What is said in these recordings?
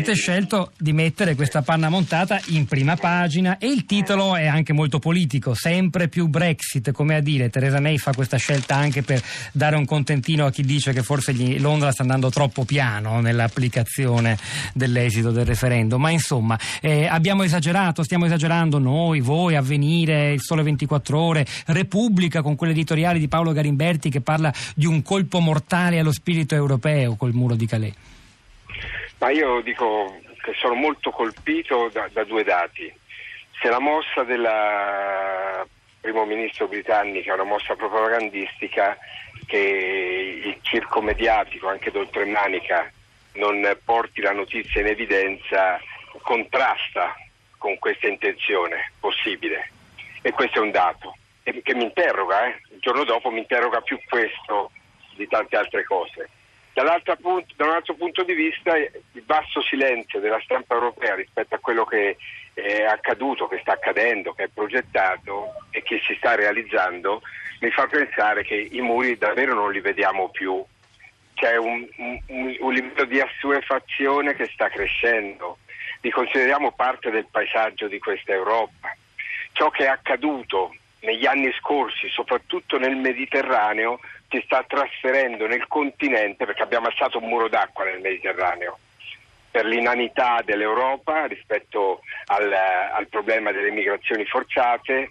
avete scelto di mettere questa panna montata in prima pagina e il titolo è anche molto politico, sempre più Brexit, come a dire, Teresa May fa questa scelta anche per dare un contentino a chi dice che forse Londra sta andando troppo piano nell'applicazione dell'esito del referendum, ma insomma eh, abbiamo esagerato, stiamo esagerando noi, voi, Avvenire, il Sole 24 Ore, Repubblica con quell'editoriale di Paolo Garimberti che parla di un colpo mortale allo spirito europeo col muro di Calais. Ma io dico che sono molto colpito da, da due dati. Se la mossa del primo ministro britannico è una mossa propagandistica, che il circo mediatico, anche d'oltremanica, non porti la notizia in evidenza, contrasta con questa intenzione possibile. E questo è un dato che mi interroga, eh. il giorno dopo mi interroga più questo di tante altre cose. Punto, da un altro punto di vista il basso silenzio della stampa europea rispetto a quello che è accaduto, che sta accadendo, che è progettato e che si sta realizzando mi fa pensare che i muri davvero non li vediamo più. C'è un, un, un livello di assuefazione che sta crescendo, li consideriamo parte del paesaggio di questa Europa. Ciò che è accaduto negli anni scorsi, soprattutto nel Mediterraneo, si sta trasferendo nel continente perché abbiamo alzato un muro d'acqua nel Mediterraneo per l'inanità dell'Europa rispetto al, al problema delle migrazioni forzate,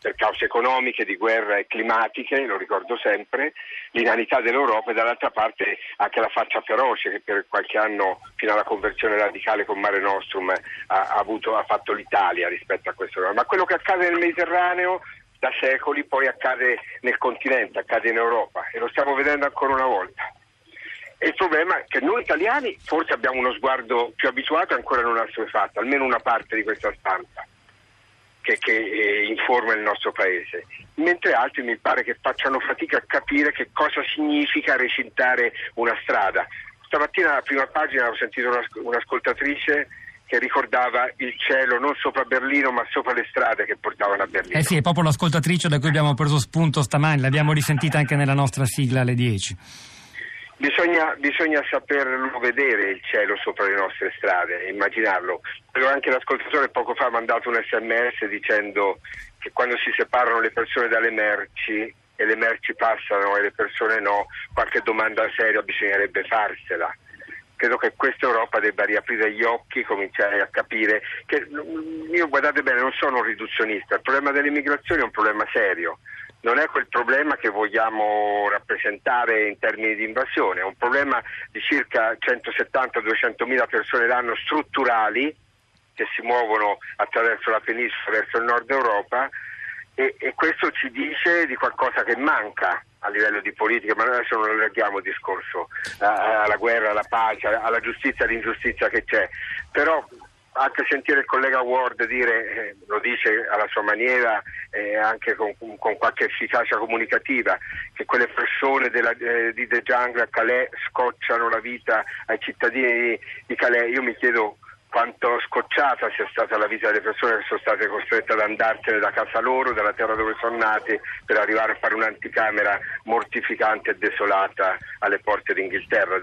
per cause economiche, di guerra e climatiche, lo ricordo sempre, l'inanità dell'Europa e dall'altra parte anche la faccia feroce che per qualche anno fino alla conversione radicale con Mare Nostrum ha, ha, avuto, ha fatto l'Italia rispetto a questo. Ma quello che accade nel Mediterraneo da secoli poi accade nel continente, accade in Europa e lo stiamo vedendo ancora una volta. E il problema è che noi italiani forse abbiamo uno sguardo più abituato e ancora non assuefatto, almeno una parte di questa stampa che, che eh, informa il nostro paese, mentre altri mi pare che facciano fatica a capire che cosa significa recintare una strada. Stamattina alla prima pagina ho sentito un'ascoltatrice che ricordava il cielo non sopra Berlino ma sopra le strade che portavano a Berlino. Eh sì, è proprio l'ascoltatrice da cui abbiamo preso spunto stamani, l'abbiamo risentita anche nella nostra sigla alle 10. Bisogna, bisogna, saperlo vedere il cielo sopra le nostre strade, immaginarlo. Però anche l'ascoltatore poco fa ha mandato un sms dicendo che quando si separano le persone dalle merci e le merci passano e le persone no, qualche domanda seria bisognerebbe farsela credo che questa Europa debba riaprire gli occhi, cominciare a capire che io guardate bene, non sono un riduzionista, il problema dell'immigrazione è un problema serio, non è quel problema che vogliamo rappresentare in termini di invasione, è un problema di circa 170-200 mila persone l'anno strutturali che si muovono attraverso la penisola verso il nord Europa e, e questo ci dice di qualcosa che manca a livello di politica, ma noi adesso non allarghiamo il discorso alla guerra, alla pace, alla giustizia, all'ingiustizia che c'è, però anche sentire il collega Ward dire, eh, lo dice alla sua maniera, eh, anche con, con, qualche efficacia comunicativa, che quelle persone della, eh, di The Jungle a Calais scocciano la vita ai cittadini di, di Calais, io mi chiedo quanto scocciata sia stata la vita delle persone che sono state costrette ad andarsene da casa loro, dalla terra dove sono nati, per arrivare a fare un'anticamera mortificante e desolata alle porte d'Inghilterra.